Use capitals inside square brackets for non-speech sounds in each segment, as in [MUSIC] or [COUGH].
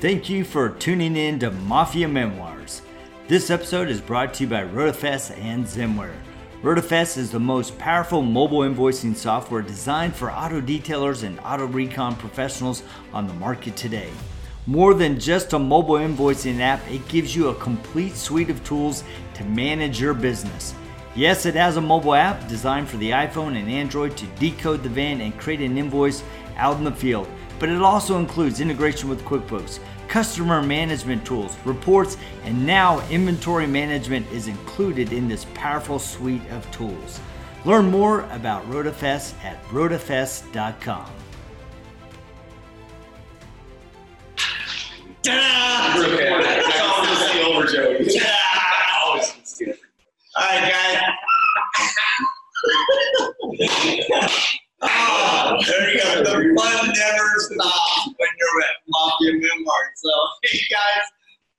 Thank you for tuning in to Mafia Memoirs. This episode is brought to you by RotaFest and Zemware. RotaFest is the most powerful mobile invoicing software designed for auto detailers and auto recon professionals on the market today. More than just a mobile invoicing app, it gives you a complete suite of tools to manage your business. Yes, it has a mobile app designed for the iPhone and Android to decode the van and create an invoice out in the field but it also includes integration with QuickBooks, customer management tools, reports, and now inventory management is included in this powerful suite of tools. Learn more about RotaFest at rotafest.com. All right, guys. Oh, there you go. The fun never stops when you're at Mafia Memoirs. So, hey guys,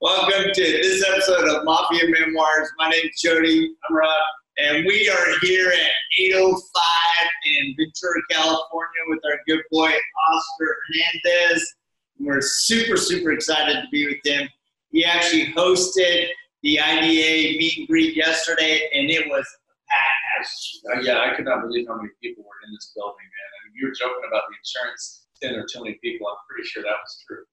welcome to this episode of Mafia Memoirs. My name's Jody. I'm Rod. And we are here at 805 in Ventura, California with our good boy Oscar Hernandez. We're super, super excited to be with him. He actually hosted the IDA meet and greet yesterday, and it was uh, yeah, I could not believe how many people were in this building, man. I mean, you were joking about the insurance, 10 or too many people. I'm pretty sure that was true.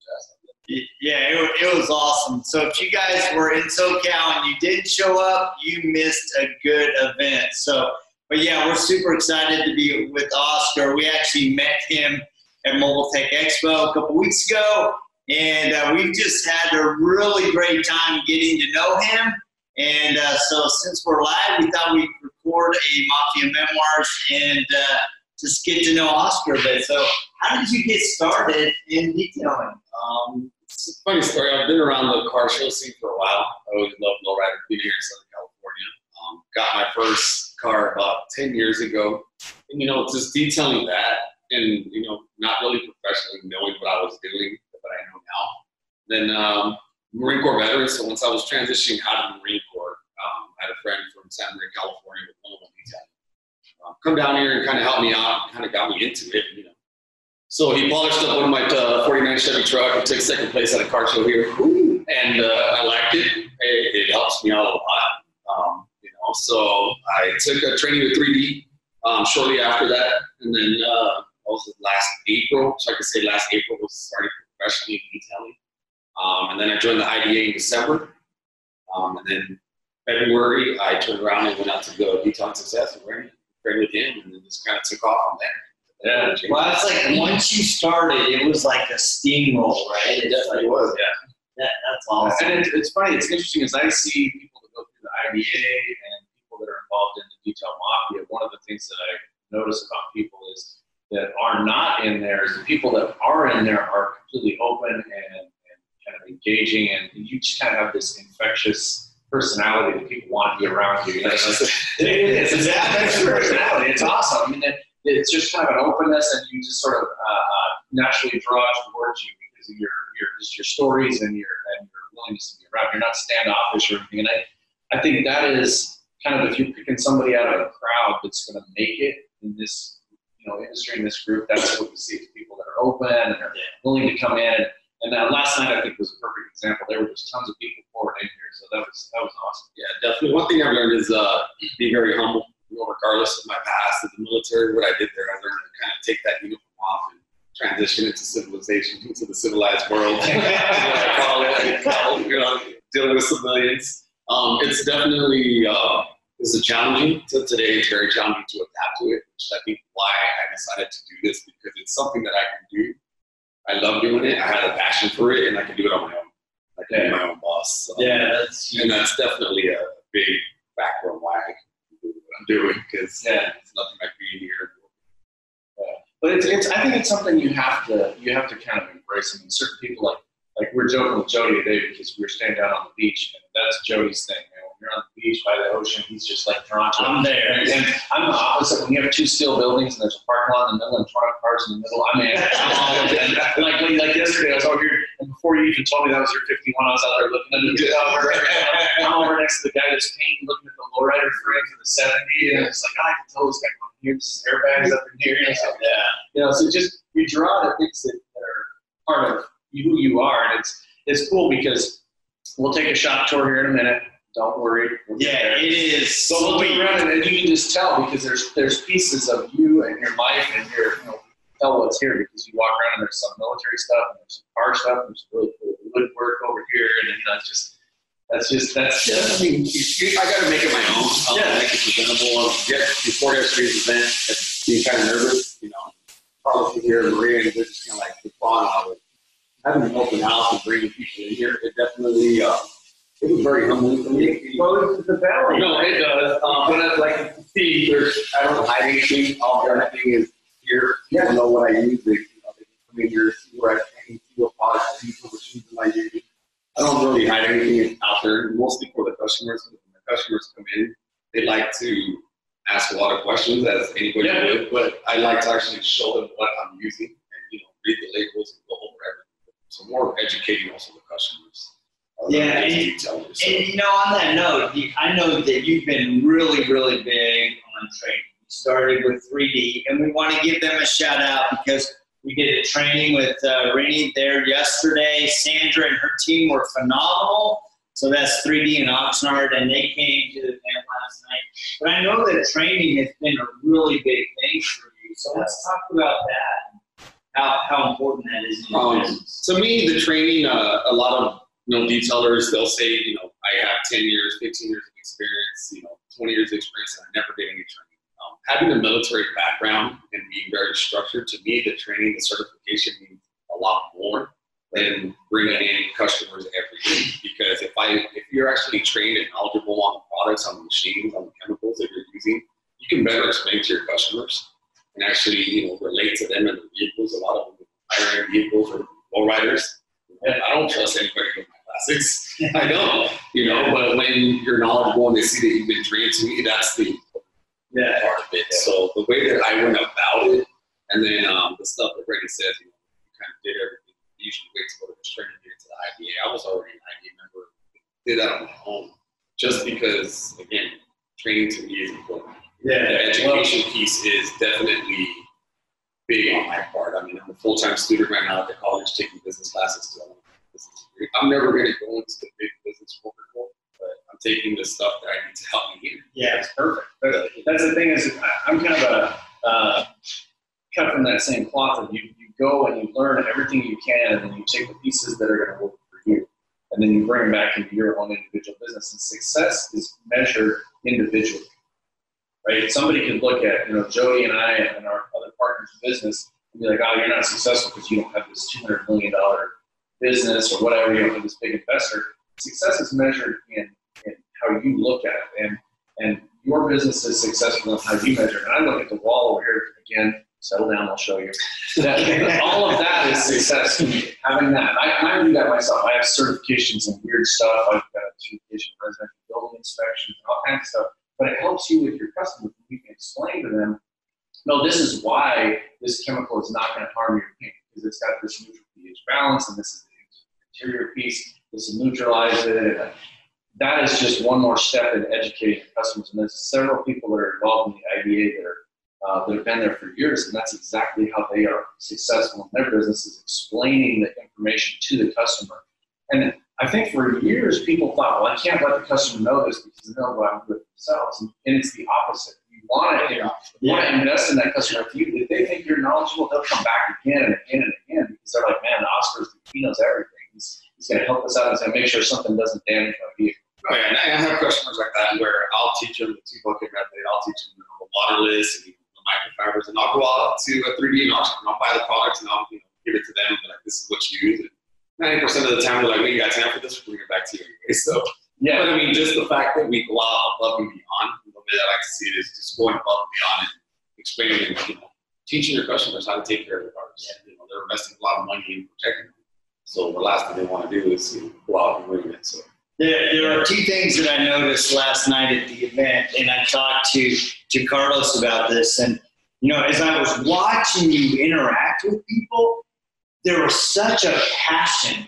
Yeah, it, it was awesome. So if you guys were in SoCal and you didn't show up, you missed a good event. So, but yeah, we're super excited to be with Oscar. We actually met him at Mobile Tech Expo a couple weeks ago, and uh, we've just had a really great time getting to know him. And uh, so since we're live, we thought we'd record a Mafia Memoirs and uh, just get to know Oscar a bit. So how did you get started in detailing? Um, it's a funny story. I've been around the car show scene for a while. I always loved lowrider. Been here in Southern California. Um, got my first car about 10 years ago. And, you know, just detailing that and, you know, not really professionally knowing what I was doing, but I know now. Then um, Marine Corps veteran. So once I was transitioning out of the Marine Corps, um, I had a friend from Santa Maria, California, with mobile detailing. Um, come down here and kind of help me out, kind of got me into it, you know. So he polished up one of my uh, 49 Chevy truck and took second place at a car show here, and uh, I liked it. it. It helps me out a lot, um, you know. So I took a training with 3D um, shortly after that, and then uh, was last April, so I could say last April was starting professionally detailing. Um, and then I joined the IDA in December. Um, and then February, I turned around and went out to go Detailing Success and ran with him, and then just kind of took off from there. Yeah. Well, it's like once you started, it was like a steamroll, right? It definitely was. Yeah. That, that's awesome. And it, it's funny. It's interesting as I see people that go through the IDA and people that are involved in the detail mafia. One of the things that I notice about people is that are not in there is the people that are in there are completely open and kind of engaging, and you just kind of have this infectious personality that people want to be around you. you [LAUGHS] know? it is. It's that personality. It's awesome. I mean, it, it's just kind of an openness, and you just sort of uh, uh, naturally draw towards you because of your your just your stories and your and your willingness to be around. You're not standoffish or anything, and I I think that is kind of if you're picking somebody out of a crowd that's going to make it in this you know industry in this group, that's what we see: people that are open and are willing to come in. And, and uh, last night I think was a perfect example. There were just tons of people pouring in here, so that was that was awesome. Yeah, definitely. One thing I've learned is uh, be very humble. You know, regardless of my past in the military, what I did there, I learned to kind of take that uniform off and transition into civilization, into the civilized world. [LAUGHS] Dealing with civilians. Um, it's definitely uh, it's a challenging. Today, it's very challenging to adapt to it, which I think why I decided to do this because it's something that I can do I love doing it. I had a passion for it, and I can do it on my own. I can yeah. be my own boss. So. Yeah, that's and that's definitely a big factor on why I can do what I'm doing because yeah, it's nothing like being here. Yeah. But it's, it's I think it's something you have to you have to kind of embrace. I mean, certain people like like we're joking with Jody today because we were standing down on the beach, and that's Jody's thing. Man. When you're on the beach by the ocean, he's just like drawn to I'm there. And, and I'm the opposite. When you have two steel buildings and there's a parking lot in the middle and truck cars in the middle, I'm in. [LAUGHS] like, like like yesterday, I was over here, and before you even told me that was your 51, I was out there looking at the cover. I'm over next to the guy that's painting, looking at the lowrider frame for the 70, and it's like, oh, I can tell this guy from here, this airbags up in here. yeah. You know, so just we draw the things that are part of who you are, and it's it's cool because we'll take a shop tour here in a minute. Don't worry. We'll yeah, it is. So we'll be around and you can just tell because there's there's pieces of you and your life and your you know tell what's here because you walk around and there's some military stuff and there's some car stuff and there's really cool woodwork over here and you know it's just that's just that's. Yeah, I mean, I got to make it my own. Um, yeah, make it presentable. Yeah, before yesterday's event, and being kind of nervous, you know, probably here, Maria, and they're just kind of like the fun of it. Having an open house and bringing people in here, it definitely. Uh, it was very humbling for me. It goes to the valley. No, it does. Um, but I'd like to see, there's, I don't hide anything. All everything is here. Yeah. I know what I use. They, you know, they come in here, see where I can, see what products, see what machines I using. I don't really hide anything out there, mostly for the customers. When the customers come in, they like to ask a lot of questions, as anybody yeah. would, but I like to actually show them what I'm using and, you know, read the labels and go over everything. So more educating also the customers. Yeah, and, so. and, you know, on that note, I know that you've been really, really big on training. You started with 3D, and we want to give them a shout out because we did a training with uh, Rainey there yesterday. Sandra and her team were phenomenal. So that's 3D and Oxnard, and they came to the event last night. But I know that training has been a really big thing for you. So let's talk about that. How, how important that is your um, business. To me, the training, uh, a lot of you know, detailers, they'll say, you know, I have 10 years, 15 years of experience, you know, 20 years of experience, and I never did any training um, having a military background and being very structured, to me, the training, the certification means a lot more than bringing in customers every day. Because if I, if you're actually trained and knowledgeable on the products, on the machines, on the chemicals that you're using, you can better explain to your customers and actually, you know, relate to them and the vehicles. A lot of them higher end vehicles or low riders. And I don't trust anybody with my classics. [LAUGHS] I don't, you know, but when you're knowledgeable and they see that you've been trained to me, that's the yeah. part of it. So the way that I went about it, and then um, the stuff that Brady says, you know, you kind of did everything. You usually wait to go to the training to get to the IDA. I was already an IDA member. Did that on my own, just because again, training to me is important. Yeah, the education well, piece is definitely big on my part. I mean, I'm a full time student right now at the college taking business classes. So I'm never going to go into the big business world but I'm taking the stuff that I need to help me here. Yeah, it's perfect. But that's the thing is, I'm kind of a uh, cut from that same cloth. And you, you go and you learn everything you can, and then you take the pieces that are going to work for you, and then you bring them back into your own individual business. And success is measured individually, right? Somebody could look at, you know, Jody and I and our other partners' business and be like, "Oh, you're not successful because you don't have this 200 million dollar business or whatever. You don't have this big investor." Success is measured in in how you look at it. And, and your business is successful in how you measure it. And I look at the wall over here again, settle down, I'll show you. That, [LAUGHS] all of that is success. To me. Having that. I, I do that myself. I have certifications and weird stuff. I've got a certification in residential building inspections and all kinds of stuff. But it helps you with your customers. You can explain to them, no, this is why this chemical is not going to harm your paint because it's got this neutral pH balance and this is the interior piece. This will neutralize it that is just one more step in educating customers. And there's several people that are involved in the IDA that are uh, that have been there for years, and that's exactly how they are successful in their business is explaining the information to the customer. And I think for years people thought, well, I can't let the customer know this because they'll go out and do it themselves. And, and it's the opposite. You want to, you, know, you want to invest in that customer. If, you, if they think you're knowledgeable, they'll come back again and again and again because they're like, man, Oscar's he knows everything. He's, he's going to help us out. He's going to make sure something doesn't damage my vehicle. Oh yeah, and I have customers like that where I'll teach them the two bucket method, I'll teach them the waterless and the microfibers, and I'll go out to a 3D and I'll, buy the products and I'll you know, give it to them and be like, this is what you use. And 90% of the time we're like, we got time for this, we'll bring it back to you anyway. So, yeah, but I mean, just the fact that we go out above and beyond, the way I like to see it is just going above and beyond and explaining, you know, teaching your customers how to take care of their cars. Yeah. You know, they're investing a lot of money in protecting them. So the last thing they want to do is you know, go out and ruin it. So there, there are two things that I noticed last night at the event, and I talked to, to Carlos about this. And, you know, as I was watching you interact with people, there was such a passion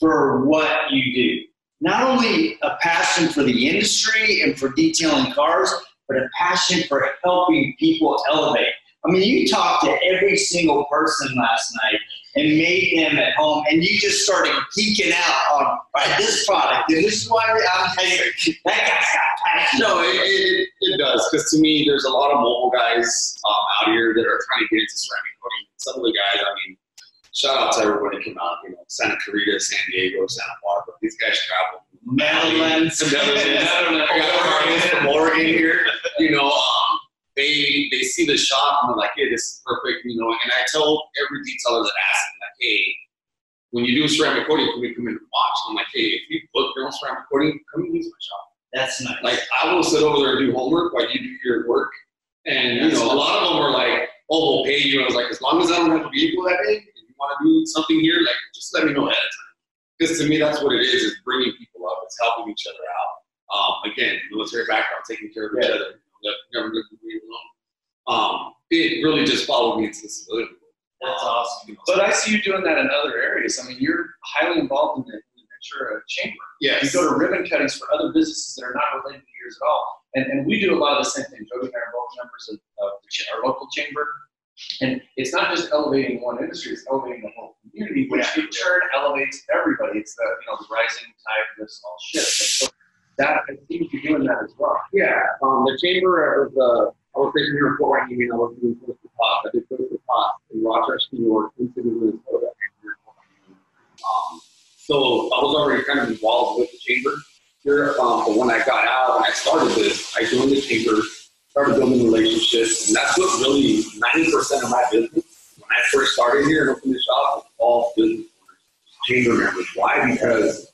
for what you do. Not only a passion for the industry and for detailing cars, but a passion for helping people elevate. I mean, you talked to every single person last night, and made them at home, and you just started geeking out on this product, and this is why I'm like, [LAUGHS] that guy's got passion. No, it, it, it does because to me, there's a lot of mobile guys um, out here that are trying to get into ceramic coating. Some of the guys, I mean, shout out to everybody who came out, you know, Santa Clarita, San Diego, Santa Barbara. These guys travel. Netherlands. Netherlands. [LAUGHS] I got Carlos from Oregon here. You know, um, they they see the shop and they're like, hey, this is perfect, you know. And I tell every detailer that asks me, like, hey, when you do a ceramic coating, can we come in and watch? And I'm like, hey, if you book your own ceramic coating, come and use my shop. That's nice. Like I will sit over there and do homework while you do your work. And you know, a lot of them are like, "Oh, we'll pay you." I was like, as long as I don't have a vehicle that day, want to do something here, like just let me know ahead of time. Because to me, that's what it is: is bringing people up, it's helping each other out. Um, again, military background, taking care of each other, you know, never let me alone. Um, it really just followed me into the civilian world. That's awesome. You know, But I see you doing that in other areas. I mean, you're highly involved in the, in the Ventura chamber. yes. You go to ribbon cuttings for other businesses that are not related to yours at all. And, and we do a lot of the same thing. Jody and I are both members of, of the, our local chamber. And it's not just elevating one industry, it's elevating the whole community, which in turn elevates everybody. It's the, you know, the rising tide lifts all ships. And so that, I think you're doing that as well. Yeah, um, the chamber was, uh, I was taking here Fort Wayne, Union, I was doing Coast to Pot. I did Coast to Pot in Rochester, New York, in City, Minnesota, and here in Um, so I was already kind of involved with the chamber here, um, but when I got out and I started this, I joined the chamber, started building relationships, and that's what really 90% of my business, when I first started here and opened the shop, was all business chamber members. Why? Because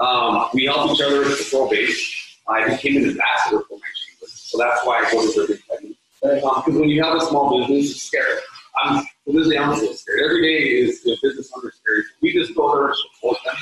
um, we help each other to throw base. I became an ambassador for my chamber. So that's why I go to ribbon cutting. Because when you have a small business, it's scary. I'm, to I'm still scared. Every day is the business owner scary. We just go there and support them.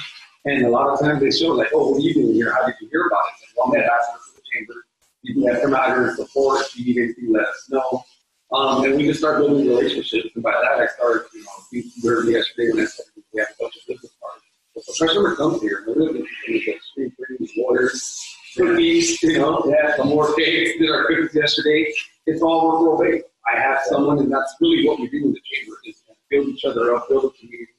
And a lot of times they show like, oh, what are you doing here? How did you hear about it? Said, well, I'm an ambassador for the chamber. You can come out here and support. If you need anything, let us know. Um, and we just start building relationships. And by that, I started, you know, we were yesterday when I said we have a bunch of business partners. If customer comes here, they're looking for things like street waters, cookies, you know, yeah, some more cakes, did our cookies yesterday. It's all referral based. I have someone, and that's really what we do in the chamber is build each other up, build a community,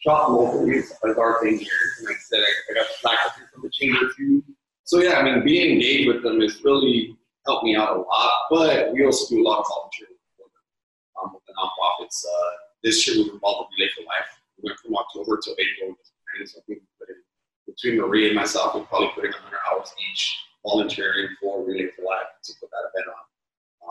shop locally is is our thing here. And like I said, I, I got the faculty from the chamber too. So yeah, I mean, being engaged with them has really helped me out a lot. But we also do a lot of volunteer work with um, with the nonprofits. Uh, this year we were involved with Relay for Life. We went from October to April. And so we put in, between Marie and myself, we probably put in 100 hours each volunteering for Relay for Life to put that event on.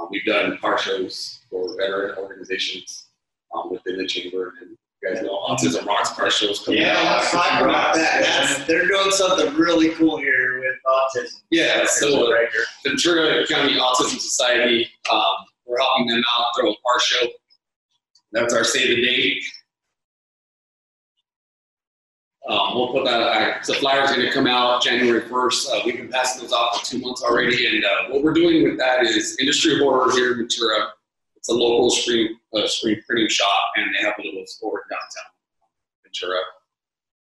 Um, we've done car shows for veteran organizations um, within the chamber, and you guys know Autism Rocks car shows coming Yeah, out. let's talk about that. That's, they're doing something really cool here autism. Yeah, so right here. Ventura County Autism Society, um, we're helping them out through a car show. That's our save the date. Um, we'll put that, uh, the flyer's gonna come out January first. Uh, we've been passing those off for two months already, and, uh, what we're doing with that is Industry Horror here in Ventura. It's a local screen, uh, screen printing shop, and they have a little store downtown Ventura.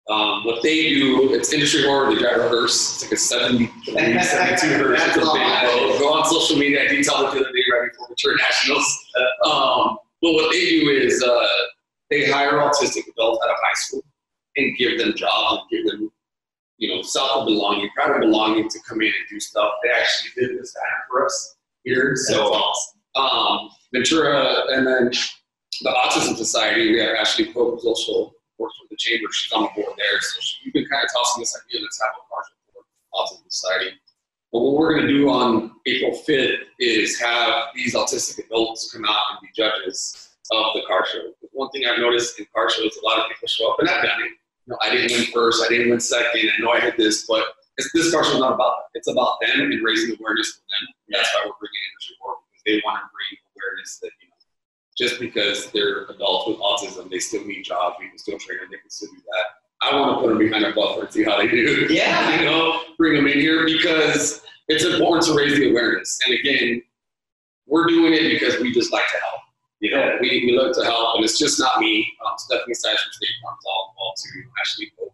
Um, what they do, it's Industry Horror, they drive a hearse. It's like a 70, 72 hearse. It's a big boat. Go on social media. I it the other day right before Ventura Nationals. Um, but what they do is uh, they hire autistic adults out of high school and give them jobs and give them, you know, self of belonging, pride of belonging to come in and do stuff. They actually did this banner for us here. So, um, Ventura, and then the Autism Society, we have Ashley Pope, also works with the chamber. She's on the board there. So she, we've been kind of tossing this idea, let's have a partial board Autism Society. But what we're going to do on April 5th is have these autistic adults come out and be judges of the car show. One thing I've noticed in car shows, a lot of people show up, and I've done it. You know, I didn't win first, I didn't win second, I know I hit this, but it's, this car show is not about that. It's about them and raising awareness for them. That's why we're bringing in this report because they want to bring awareness that just because they're adults with autism, they still need jobs. We can still train them. They can still do that. I want to put them behind a buffer and see how they do. [LAUGHS] Yeah. you know, bring them in here because it's important to raise the awareness. And again, we're doing it because we just like to help. You know, we, we love to help, and it's just not me. Um, Stephanie Sides from State Farm's all involved too. Ashley Pope,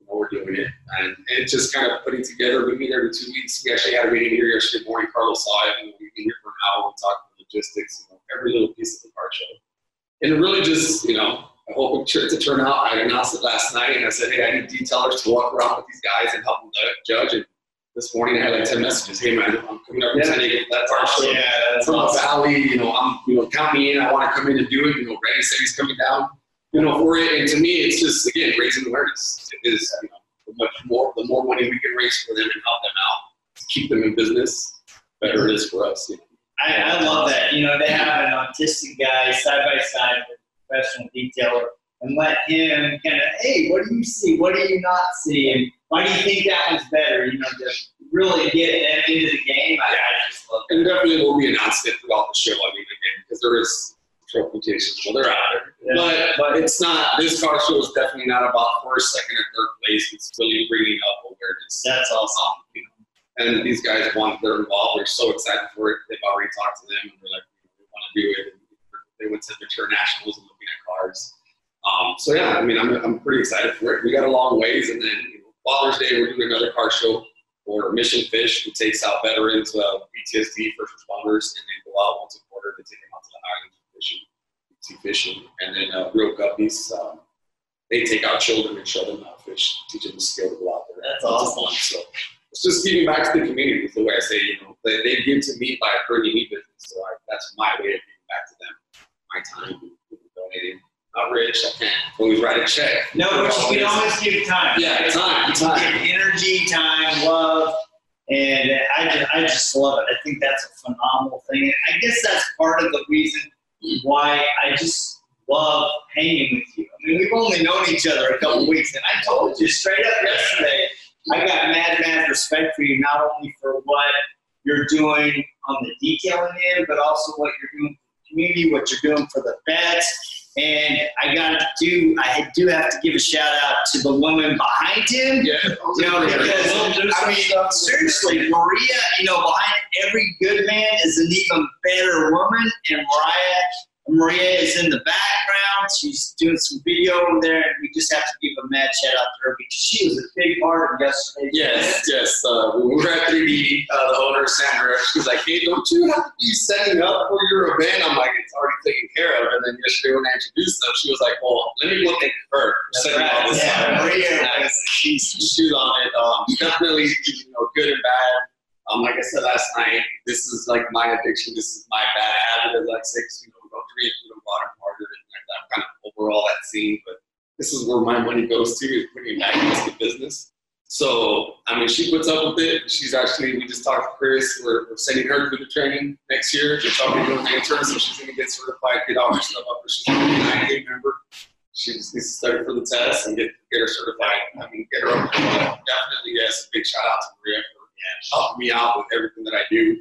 you know, we're doing it, and it's just kind of putting together. We meet every two weeks. We actually had a meeting here yesterday morning. Carlos saw it, and we've been here for an hour. We talked logistics, you know, every little piece of the car show. And it really just, you know, I hope it to turn out. I announced it last night, and I said, hey, I need detailers to walk around with these guys and help them judge. And this morning I had like 10 messages. Hey, man, I'm coming up in Yeah. 10 a.m. That's our show. Yeah, that's From the awesome. valley, you know, I'm, you know, count me in. I want to come in and do it. You know, Randy said he's coming down, you know, for it. And to me, it's just, again, raising awareness. It is, you know, the much more, the more money we can raise for them and help them out to keep them in business, better it is for us. You know. I, I love that. You know, they have an autistic guy side by side with a professional detailer and let him kind of, hey, what do you see? What do you not see? And why do you think that one's better? You know, just really get them into the game. I, I just love And definitely will be announced it throughout the show. I mean, again, because there is truck quotations. Well, they're out there. But but it's not. This car show is definitely not about first, second, or third place. It's really bringing up awareness. That's awesome. You know, and these guys want they're involved. They're so excited for it. They've already talked to them, and they're like, we want to do it. And they went to the nationals and looking at cars. Um, so yeah, I mean, I'm I'm pretty excited for it. We got a long ways, and then you know, Father's Day we're doing another car show for Mission Fish, who takes out veterans, uh, PTSD, first responders, and they go out once a quarter to take them out to the islands fishing, sea fishing, and then uh, Real Guppies. Um, they take out children and show them how to fish, teach them the skill to go out there. That's awesome. fun. So just giving back to the community is the way I say. You know, they, they give to me by bringing me business, so I, that's my way of giving back to them. My time, donating. Not rich, I can't always write a check. No, but you can always give time. Yeah, time, can time. give energy, time, love, and I just, I just love it. I think that's a phenomenal thing. And I guess that's part of the reason why I just love hanging with you. I mean, we've only known each other a couple weeks, and I told you straight up yesterday, I got mad, mad respect for you, not only for what you're doing on the detailing end, but also what you're doing for the community, what you're doing for the vets. And I got to do, I do have to give a shout out to the woman behind him. Yeah. You know, because I mean, seriously, Maria, you know, behind every good man is an even better woman, and Mariah, Maria is in the background. She's doing some video over there, and we just have to give a mad shout out to her because she was a big part of yesterday's Yes, yes. Uh, we were at 3D, uh, the owner, Sandra, she was like, hey, don't you have to be setting up for your event? I'm like, it's already taken care of. And then yesterday when I introduced them, she was like, well, let me look at her. That's setting all right. this Yeah, up. Maria was- She's shoot on it. Um, definitely, you know, good and bad. Um, like I said last night, this is like my addiction. This is my bad habit. As like six, you know, drink, you water, water, and kind of over all that scene, but this is where my money goes to is it back into business. So, I mean, she puts up with it. She's actually, we just talked to Chris. We're, we're sending her through the training next year. We're talking to her intern, so she's going to get certified, get all her stuff up. She's going to be a 98 member. She just needs to study for the test and get, get her certified. I mean, get her up definitely, yes, big shout out to Maria for helping me out with everything that I do.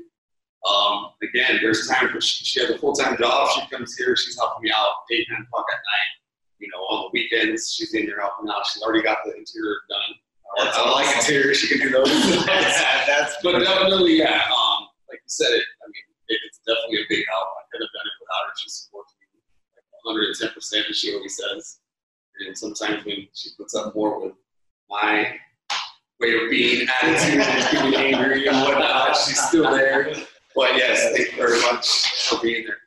Um, again, there's time for she, she has a full time job. She comes here, she's helping me out eight, nine o'clock at night. You know, on the weekends, she's in here helping out. She's already got the interior done. Uh, That's I like interior. She can do those. [LAUGHS] That's but definitely, yeah. Um, like you said, it. I mean, it, it's definitely a big help. I could have done it without her. She supports me like 110 percent, as she always says. Thank you very much for being there.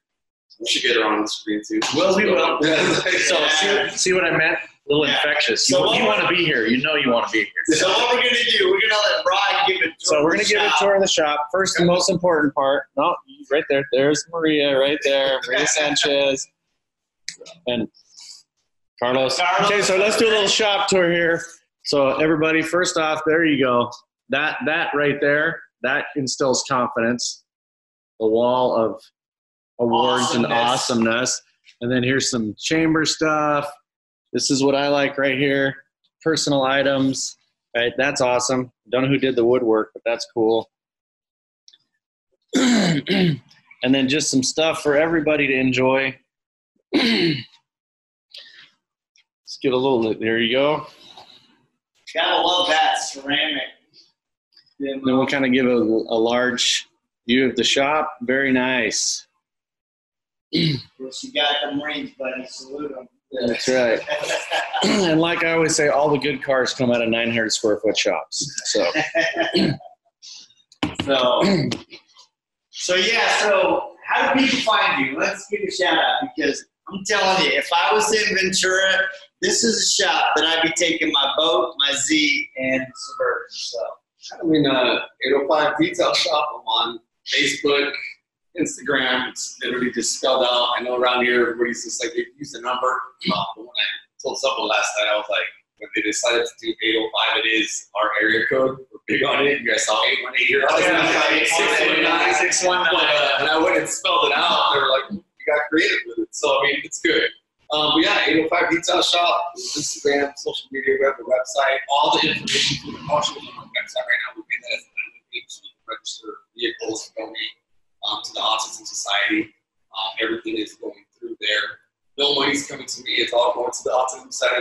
We should get her on the screen too. Well, we will. [LAUGHS] so, see, see what I meant? A little Yeah. infectious. You, So you want to be here. You know you want to be here. So what we're gonna do? We're gonna let Brian give it. So we're gonna give a tour of the shop. First, the most important part. No, right there. There's Maria, right there. [LAUGHS] Maria Sanchez and Carlos. Carlos. Okay, so let's do a little shop tour here. So everybody, first off, there you go. That that right there, that instills confidence. A wall of awards and Awesomeness. And then here's some chamber stuff. This is what I like right here. Personal items. Right, that's awesome. Don't know who did the woodwork, but that's cool. [CLEARS THROAT] and then just some stuff for everybody to enjoy. [CLEARS THROAT] Let's get a little. There you go. Gotta love that ceramic. Then we'll kind of give a, a large view of the shop. Very nice. [CLEARS THROAT] Of course, you got the Marines, buddy. Salute them. That's right. [CLEARS THROAT] and like I always say, all the good cars come out of 900 square foot shops. So [CLEARS THROAT] So, so yeah. So, how do people find you? Let's give a shout out because I'm I'm telling you, if I was in Ventura, this is a shop that I'd be taking my boat, my Z, and Suburban. So. I mean, uh, 805 Detail Shop. I'm on Facebook, Instagram. It's literally just spelled out. I know around here everybody's just like, they use the number. But when I told someone last night, I was like, when they decided to do 805, it is our area code. We're big on it. You guys saw 818 here. Oh, yeah, like, 619. 619. Uh, and I went and spelled it out. They were like, you got creative with it. So, I mean, it's good. Um, but yeah, 805 Detail Shop, Instagram, social media, we have the website, all the information for the caution on the website right now. We made that as an page so you can register vehicles going um, to the Autism Society. Um, everything is going through there. No money's coming to me. It's all going to the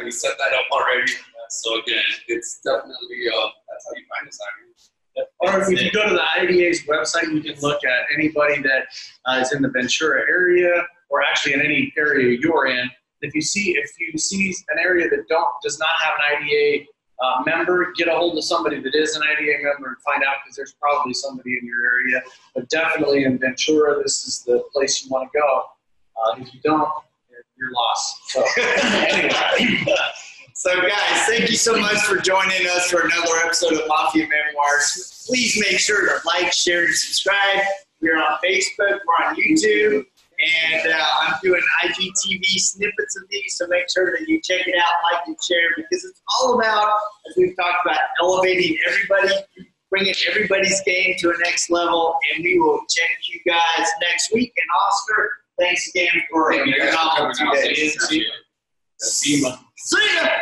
We set that up already. So again, it's definitely uh, that's how you find us. Or if you go to the IDA's website, you can look at anybody that uh, is in the Ventura area, or actually in any area you're in. If you see if you see an area that don't does not have an IDA uh, member, get a hold of somebody that is an IDA member and find out because there's probably somebody in your area. But definitely in Ventura, this is the place you want to go. Uh, if you don't, you're lost. So anyway. So, guys, thank you so much for joining us for another episode of Mafia Memoirs. Please make sure to like, share, and subscribe. We're on Facebook, we're on YouTube, and uh, I'm doing IGTV snippets of these, so make sure that you check it out, like, and share, because it's all about, as we've talked about, elevating everybody, bringing everybody's game to a next level, and we will check you guys next week. And Oscar, thanks again for Thank you your guys for knowledge coming out. today. See you. See ya.